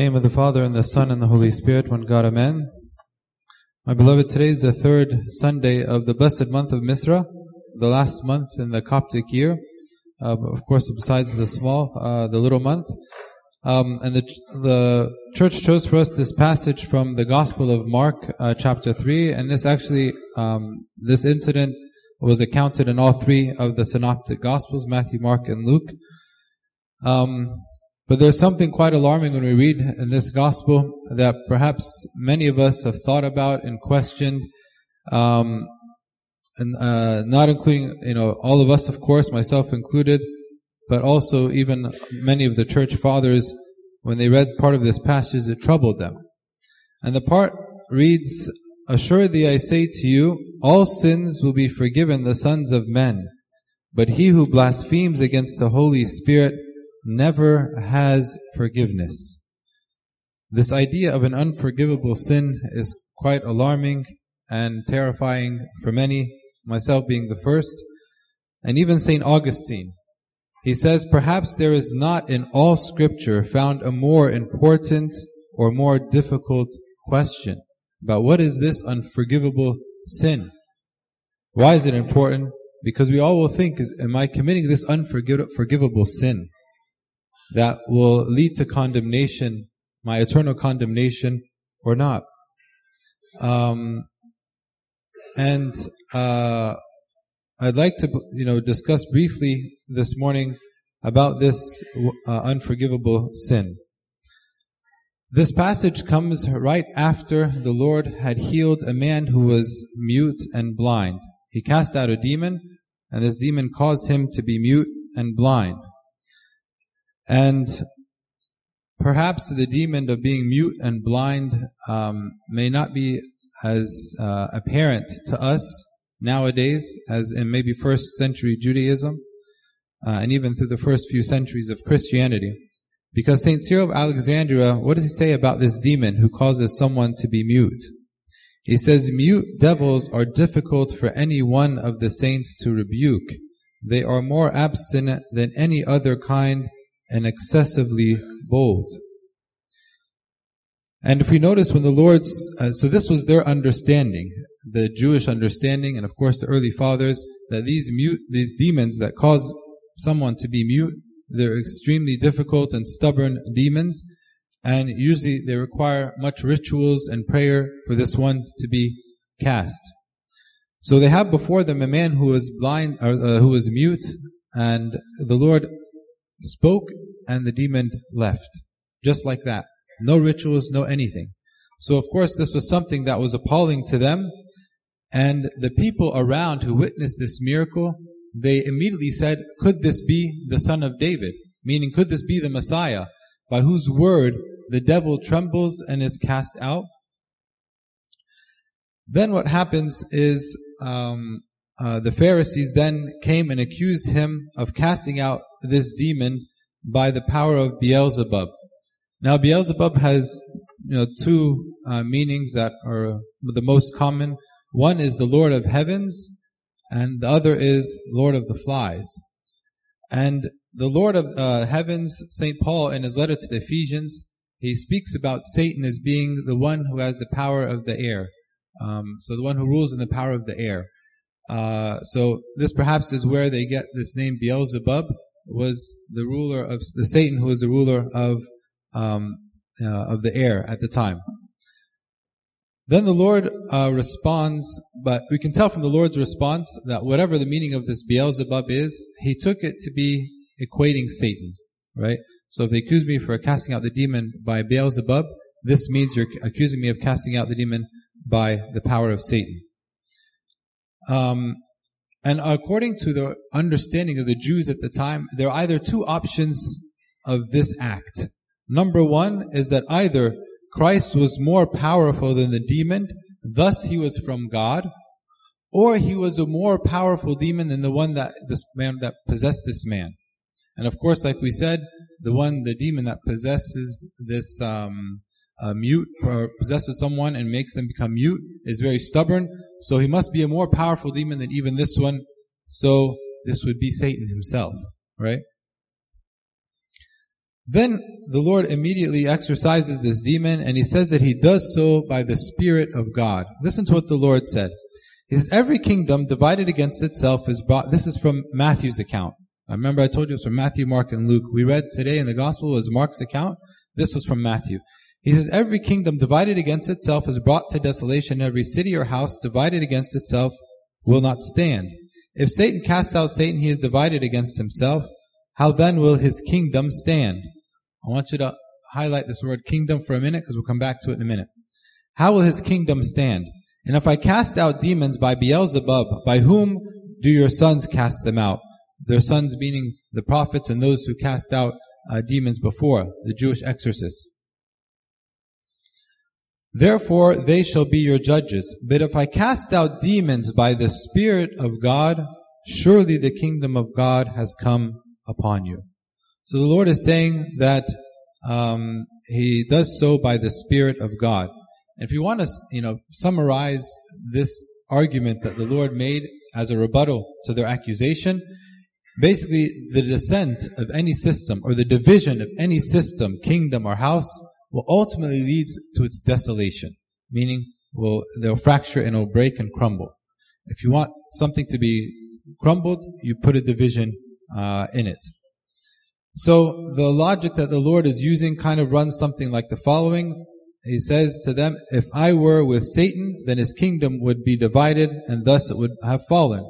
name of the Father and the Son and the Holy Spirit, one God, Amen. My beloved, today is the third Sunday of the blessed month of Misra, the last month in the Coptic year. Uh, of course, besides the small, uh, the little month. Um, and the, the church chose for us this passage from the Gospel of Mark, uh, chapter 3, and this actually, um, this incident was accounted in all three of the synoptic Gospels, Matthew, Mark, and Luke. Um, but there's something quite alarming when we read in this gospel that perhaps many of us have thought about and questioned, um, and uh, not including you know all of us, of course, myself included, but also even many of the church fathers, when they read part of this passage, it troubled them. And the part reads, "Assuredly I say to you, all sins will be forgiven the sons of men, but he who blasphemes against the Holy Spirit." Never has forgiveness. This idea of an unforgivable sin is quite alarming and terrifying for many, myself being the first, and even St. Augustine. He says, perhaps there is not in all scripture found a more important or more difficult question about what is this unforgivable sin? Why is it important? Because we all will think, is, am I committing this unforgivable sin? That will lead to condemnation, my eternal condemnation, or not. Um, and uh, I'd like to, you know, discuss briefly this morning about this uh, unforgivable sin. This passage comes right after the Lord had healed a man who was mute and blind. He cast out a demon, and this demon caused him to be mute and blind. And perhaps the demon of being mute and blind um, may not be as uh, apparent to us nowadays as in maybe first century Judaism uh, and even through the first few centuries of Christianity. Because St. Cyril of Alexandria, what does he say about this demon who causes someone to be mute? He says, mute devils are difficult for any one of the saints to rebuke. They are more abstinent than any other kind and excessively bold. And if we notice when the Lord's, uh, so this was their understanding, the Jewish understanding, and of course the early fathers, that these mute, these demons that cause someone to be mute, they're extremely difficult and stubborn demons, and usually they require much rituals and prayer for this one to be cast. So they have before them a man who was blind, or uh, who was mute, and the Lord spoke and the demon left. Just like that. No rituals, no anything. So of course this was something that was appalling to them. And the people around who witnessed this miracle, they immediately said, could this be the son of David? Meaning, could this be the Messiah by whose word the devil trembles and is cast out? Then what happens is, um, uh, the Pharisees then came and accused him of casting out this demon by the power of Beelzebub. Now Beelzebub has you know two uh, meanings that are the most common. One is the Lord of heavens, and the other is Lord of the flies. And the Lord of uh, heavens, Saint Paul, in his letter to the Ephesians, he speaks about Satan as being the one who has the power of the air. Um, so the one who rules in the power of the air. Uh, so this perhaps is where they get this name Beelzebub, was the ruler of the Satan, who was the ruler of um, uh, of the air at the time. Then the Lord uh, responds, but we can tell from the Lord's response that whatever the meaning of this Beelzebub is, he took it to be equating Satan, right? So if they accuse me for casting out the demon by Beelzebub, this means you're accusing me of casting out the demon by the power of Satan. Um, and according to the understanding of the Jews at the time, there are either two options of this act. Number one is that either Christ was more powerful than the demon, thus he was from God, or he was a more powerful demon than the one that this man that possessed this man. And of course, like we said, the one, the demon that possesses this um, uh, mute or possesses someone and makes them become mute is very stubborn. So he must be a more powerful demon than even this one. So this would be Satan himself, right? Then the Lord immediately exorcises this demon and he says that he does so by the Spirit of God. Listen to what the Lord said. He says, every kingdom divided against itself is brought, this is from Matthew's account. I remember I told you it was from Matthew, Mark, and Luke. We read today in the gospel was Mark's account. This was from Matthew. He says, every kingdom divided against itself is brought to desolation. Every city or house divided against itself will not stand. If Satan casts out Satan, he is divided against himself. How then will his kingdom stand? I want you to highlight this word kingdom for a minute because we'll come back to it in a minute. How will his kingdom stand? And if I cast out demons by Beelzebub, by whom do your sons cast them out? Their sons meaning the prophets and those who cast out uh, demons before, the Jewish exorcists. Therefore they shall be your judges. But if I cast out demons by the Spirit of God, surely the kingdom of God has come upon you. So the Lord is saying that um, He does so by the Spirit of God. And if you want to, you know, summarize this argument that the Lord made as a rebuttal to their accusation, basically the descent of any system or the division of any system, kingdom or house will ultimately lead to its desolation, meaning will they'll fracture and it'll break and crumble. If you want something to be crumbled, you put a division uh, in it. So the logic that the Lord is using kind of runs something like the following. He says to them, if I were with Satan, then his kingdom would be divided and thus it would have fallen.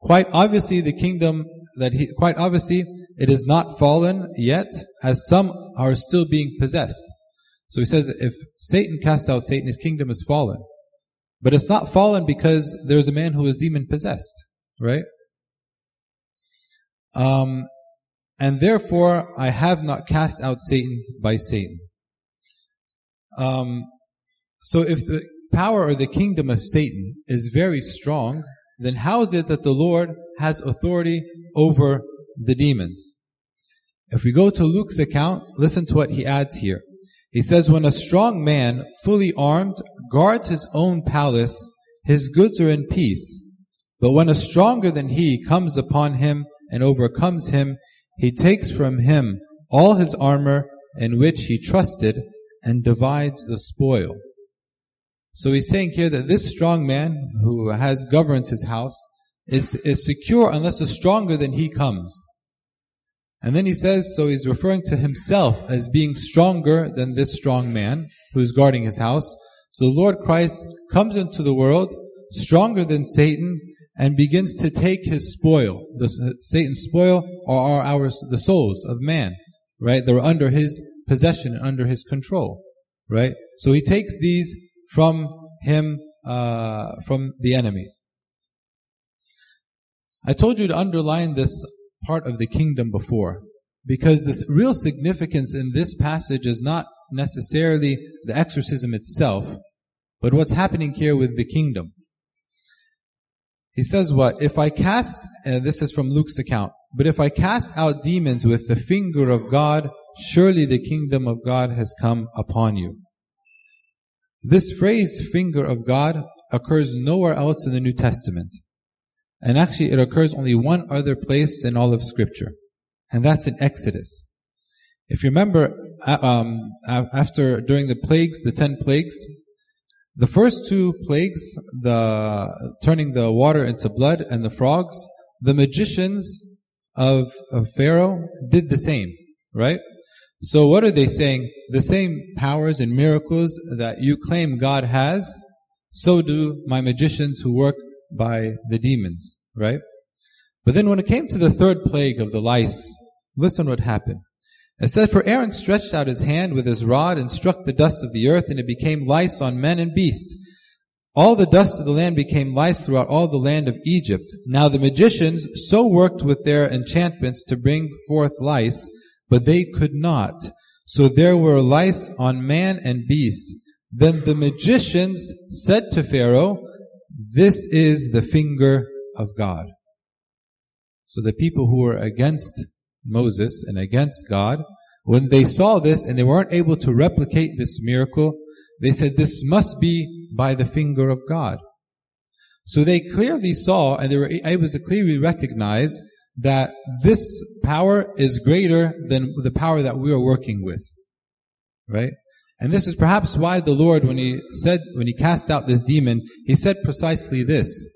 Quite obviously the kingdom that he, quite obviously it is not fallen yet as some are still being possessed. So he says if Satan casts out Satan, his kingdom is fallen. But it's not fallen because there's a man who is demon possessed, right? Um, and therefore I have not cast out Satan by Satan. Um, so if the power or the kingdom of Satan is very strong, then how is it that the Lord has authority over the demons? If we go to Luke's account, listen to what he adds here. He says, when a strong man, fully armed, guards his own palace, his goods are in peace. But when a stronger than he comes upon him and overcomes him, he takes from him all his armor in which he trusted and divides the spoil. So he's saying here that this strong man who has governs his house is, is secure unless a stronger than he comes. And then he says, so he's referring to himself as being stronger than this strong man who is guarding his house. So the Lord Christ comes into the world stronger than Satan and begins to take his spoil. The, Satan's spoil are our, the souls of man, right? They're under his possession and under his control, right? So he takes these from him, uh, from the enemy. I told you to underline this part of the kingdom before. Because the real significance in this passage is not necessarily the exorcism itself, but what's happening here with the kingdom. He says what? If I cast, and this is from Luke's account, but if I cast out demons with the finger of God, surely the kingdom of God has come upon you. This phrase, finger of God, occurs nowhere else in the New Testament. And actually it occurs only one other place in all of scripture. And that's in Exodus. If you remember, um, after, during the plagues, the ten plagues, the first two plagues, the turning the water into blood and the frogs, the magicians of, of Pharaoh did the same, right? So what are they saying? The same powers and miracles that you claim God has, so do my magicians who work by the demons, right? But then when it came to the third plague of the lice, listen what happened. It said, For Aaron stretched out his hand with his rod and struck the dust of the earth, and it became lice on men and beast. All the dust of the land became lice throughout all the land of Egypt. Now the magicians so worked with their enchantments to bring forth lice, but they could not. So there were lice on man and beast. Then the magicians said to Pharaoh, This is the finger of God. So the people who were against Moses and against God, when they saw this and they weren't able to replicate this miracle, they said, this must be by the finger of God. So they clearly saw and they were able to clearly recognize that this power is greater than the power that we are working with. Right? And this is perhaps why the Lord, when He said, when He cast out this demon, He said precisely this,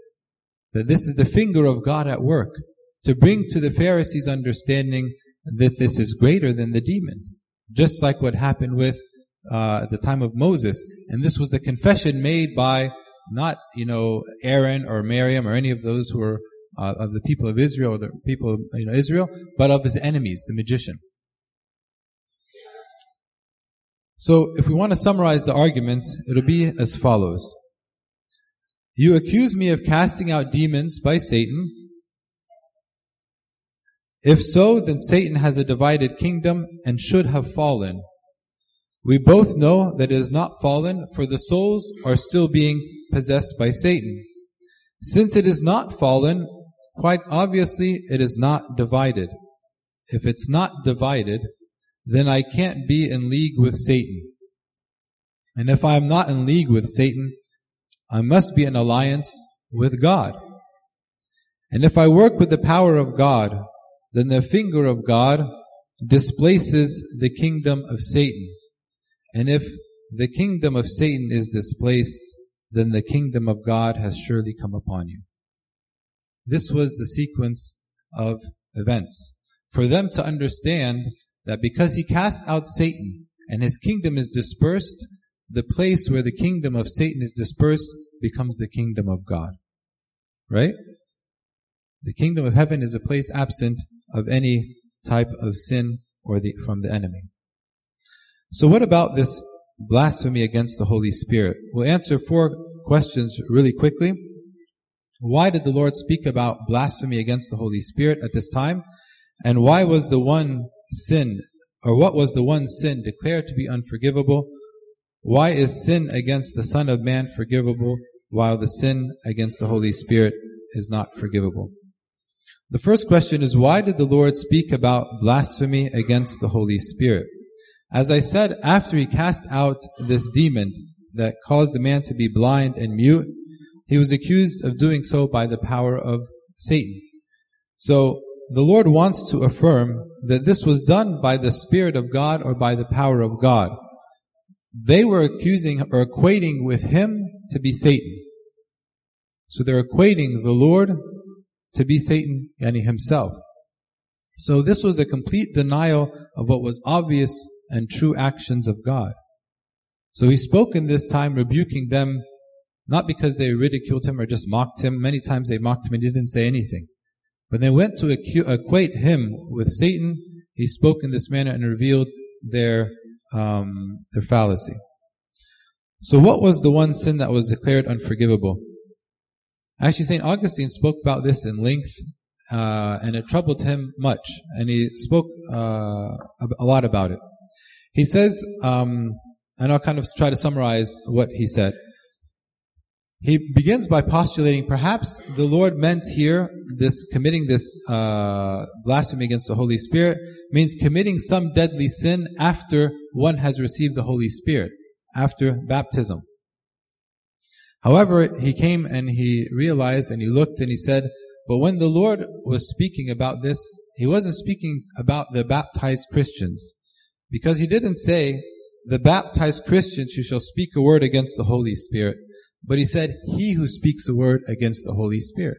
that this is the finger of God at work, to bring to the Pharisees understanding that this is greater than the demon. Just like what happened with, uh, the time of Moses. And this was the confession made by not, you know, Aaron or Miriam or any of those who were uh, of the people of Israel, or the people of you know, Israel, but of his enemies, the magician. So if we want to summarize the argument, it'll be as follows. You accuse me of casting out demons by Satan. If so, then Satan has a divided kingdom and should have fallen. We both know that it has not fallen, for the souls are still being possessed by Satan. Since it is not fallen, quite obviously it is not divided. If it's not divided, then I can't be in league with Satan. And if I am not in league with Satan, I must be in alliance with God. And if I work with the power of God, then the finger of God displaces the kingdom of Satan. And if the kingdom of Satan is displaced, then the kingdom of God has surely come upon you. This was the sequence of events. For them to understand that because he cast out Satan and his kingdom is dispersed, the place where the kingdom of Satan is dispersed becomes the kingdom of God. Right? The kingdom of heaven is a place absent of any type of sin or the, from the enemy. So what about this blasphemy against the Holy Spirit? We'll answer four questions really quickly. Why did the Lord speak about blasphemy against the Holy Spirit at this time? And why was the one sin, or what was the one sin declared to be unforgivable? Why is sin against the Son of Man forgivable, while the sin against the Holy Spirit is not forgivable? The first question is why did the Lord speak about blasphemy against the Holy Spirit? As I said, after he cast out this demon that caused the man to be blind and mute, he was accused of doing so by the power of Satan. So the Lord wants to affirm that this was done by the Spirit of God or by the power of God. They were accusing or equating with him to be Satan. So they're equating the Lord to be Satan, and himself. So this was a complete denial of what was obvious and true actions of God. So he spoke in this time rebuking them not because they ridiculed him or just mocked him. Many times they mocked him and he didn't say anything. When they went to equate him with Satan, he spoke in this manner and revealed their, um, their fallacy. So what was the one sin that was declared unforgivable? Actually, St. Augustine spoke about this in length, uh, and it troubled him much, and he spoke uh, a lot about it. He says, um, and I'll kind of try to summarize what he said. He begins by postulating perhaps the Lord meant here this committing this uh, blasphemy against the Holy Spirit means committing some deadly sin after one has received the Holy Spirit, after baptism. However, he came and he realized and he looked and he said, but when the Lord was speaking about this, he wasn't speaking about the baptized Christians. Because he didn't say, the baptized Christians who shall speak a word against the Holy Spirit. But he said, he who speaks a word against the Holy Spirit.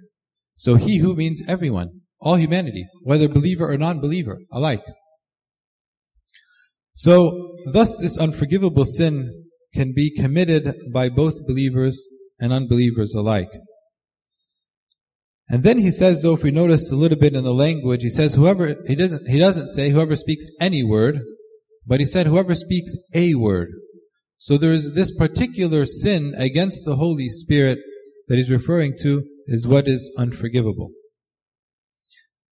So he who means everyone, all humanity, whether believer or non-believer, alike. So, thus this unforgivable sin can be committed by both believers and unbelievers alike. And then he says, though, if we notice a little bit in the language, he says, whoever, he doesn't, he doesn't say whoever speaks any word, but he said whoever speaks a word. So there is this particular sin against the Holy Spirit that he's referring to is what is unforgivable.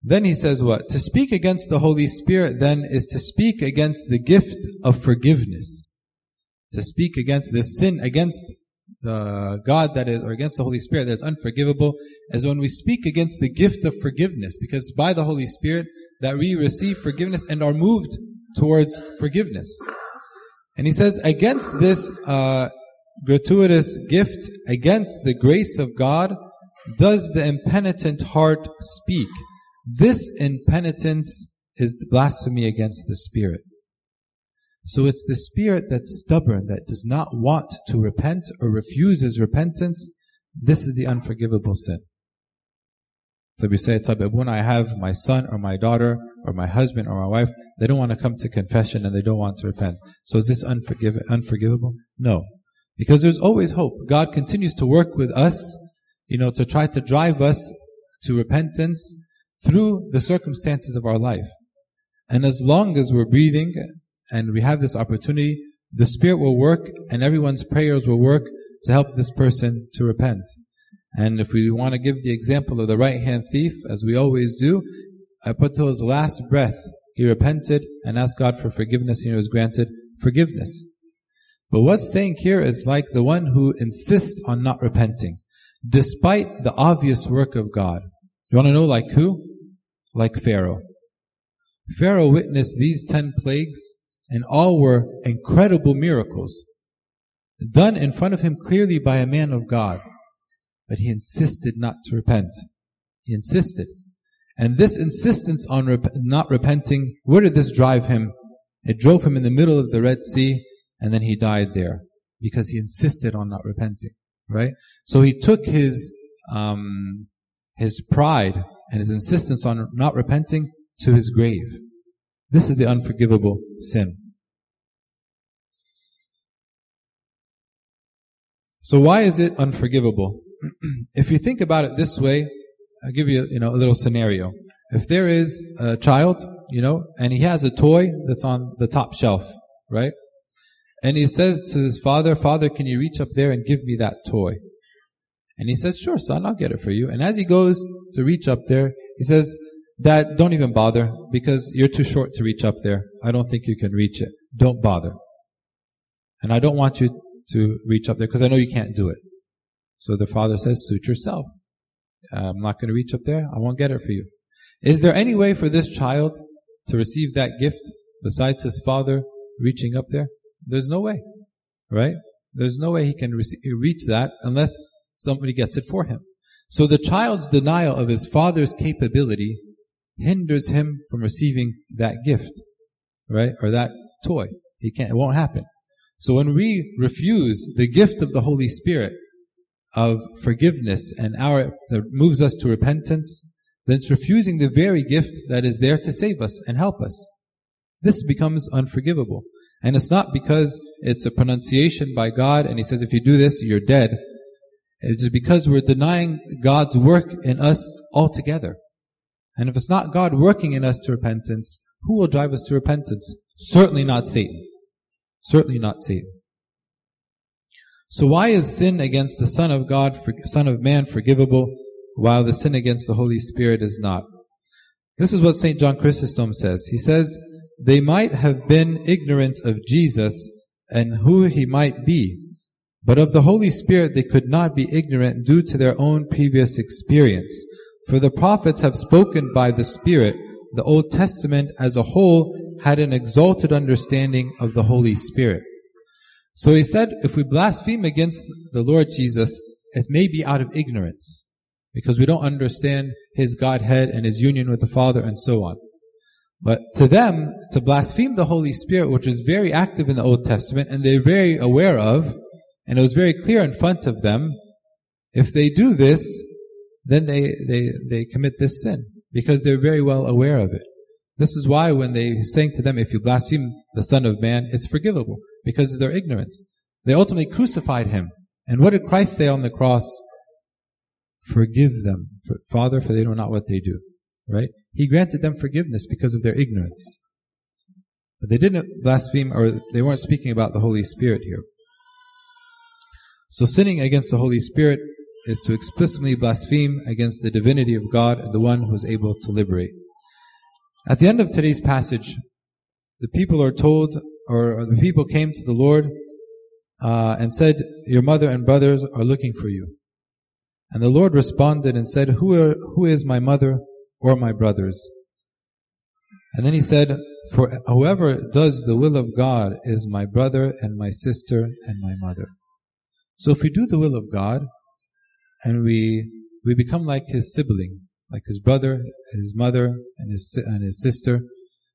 Then he says what? To speak against the Holy Spirit then is to speak against the gift of forgiveness. To speak against this sin against the God that is, or against the Holy Spirit that is unforgivable, is when we speak against the gift of forgiveness, because by the Holy Spirit that we receive forgiveness and are moved towards forgiveness. And he says, against this uh, gratuitous gift, against the grace of God, does the impenitent heart speak? This impenitence is blasphemy against the Spirit. So it's the spirit that's stubborn, that does not want to repent or refuses repentance. This is the unforgivable sin. So we say, when I have my son or my daughter or my husband or my wife, they don't want to come to confession and they don't want to repent. So is this unforgiv- unforgivable? No. Because there's always hope. God continues to work with us, you know, to try to drive us to repentance through the circumstances of our life. And as long as we're breathing and we have this opportunity, the Spirit will work and everyone's prayers will work to help this person to repent. And if we want to give the example of the right hand thief, as we always do, up until his last breath, he repented and asked God for forgiveness and he was granted forgiveness. But what's saying here is like the one who insists on not repenting, despite the obvious work of God. You want to know like who? Like Pharaoh. Pharaoh witnessed these ten plagues and all were incredible miracles done in front of him clearly by a man of God. But he insisted not to repent. He insisted. And this insistence on rep- not repenting, where did this drive him? It drove him in the middle of the Red Sea, and then he died there because he insisted on not repenting. Right? So he took his um, his pride and his insistence on not repenting to his grave. This is the unforgivable sin. So why is it unforgivable? if you think about it this way, I'll give you, you know, a little scenario. If there is a child, you know, and he has a toy that's on the top shelf, right? And he says to his father, Father, can you reach up there and give me that toy? And he says, sure, son, I'll get it for you. And as he goes to reach up there, he says, Dad, don't even bother because you're too short to reach up there. I don't think you can reach it. Don't bother. And I don't want you to reach up there because I know you can't do it. So the father says, suit yourself. I'm not going to reach up there. I won't get it for you. Is there any way for this child to receive that gift besides his father reaching up there? There's no way, right? There's no way he can reach that unless somebody gets it for him. So the child's denial of his father's capability hinders him from receiving that gift, right? Or that toy. He can't, it won't happen. So when we refuse the gift of the Holy Spirit of forgiveness and our, that moves us to repentance, then it's refusing the very gift that is there to save us and help us. This becomes unforgivable. And it's not because it's a pronunciation by God and He says, if you do this, you're dead. It's because we're denying God's work in us altogether. And if it's not God working in us to repentance, who will drive us to repentance? Certainly not Satan. Certainly not Satan. So why is sin against the Son of God, Son of Man forgivable, while the sin against the Holy Spirit is not? This is what St. John Chrysostom says. He says, they might have been ignorant of Jesus and who he might be, but of the Holy Spirit they could not be ignorant due to their own previous experience. For the prophets have spoken by the Spirit. The Old Testament as a whole had an exalted understanding of the Holy Spirit. So he said, if we blaspheme against the Lord Jesus, it may be out of ignorance, because we don't understand His Godhead and His union with the Father and so on. But to them, to blaspheme the Holy Spirit, which is very active in the Old Testament, and they're very aware of, and it was very clear in front of them, if they do this, then they, they, they commit this sin because they're very well aware of it. This is why when they saying to them, if you blaspheme the Son of Man, it's forgivable because of their ignorance. They ultimately crucified him. And what did Christ say on the cross? Forgive them, Father, for they know not what they do. Right? He granted them forgiveness because of their ignorance. But they didn't blaspheme, or they weren't speaking about the Holy Spirit here. So sinning against the Holy Spirit is to explicitly blaspheme against the divinity of God and the one who is able to liberate. At the end of today's passage, the people are told, or, the people came to the Lord uh, and said, Your mother and brothers are looking for you. And the Lord responded and said, Who, are, who is my mother or my brothers? And then he said, For whoever does the will of God is my brother and my sister and my mother. So if we do the will of God, and we we become like his sibling, like his brother, and his mother, and his, and his sister.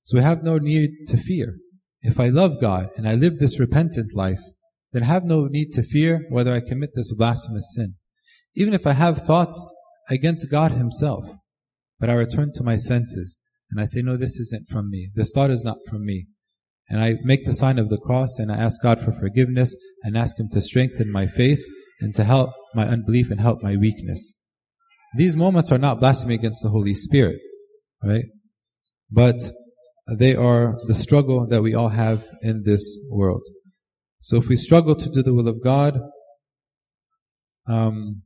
So we have no need to fear. If I love God and I live this repentant life, then I have no need to fear whether I commit this blasphemous sin. Even if I have thoughts against God himself, but I return to my senses and I say, no, this isn't from me. This thought is not from me. And I make the sign of the cross and I ask God for forgiveness and ask Him to strengthen my faith and to help my unbelief and help my weakness. These moments are not blasphemy against the Holy Spirit, right? But they are the struggle that we all have in this world. So if we struggle to do the will of God, um,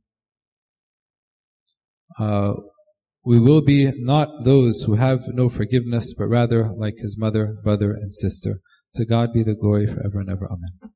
uh, we will be not those who have no forgiveness, but rather like his mother, brother, and sister. To God be the glory forever and ever. Amen.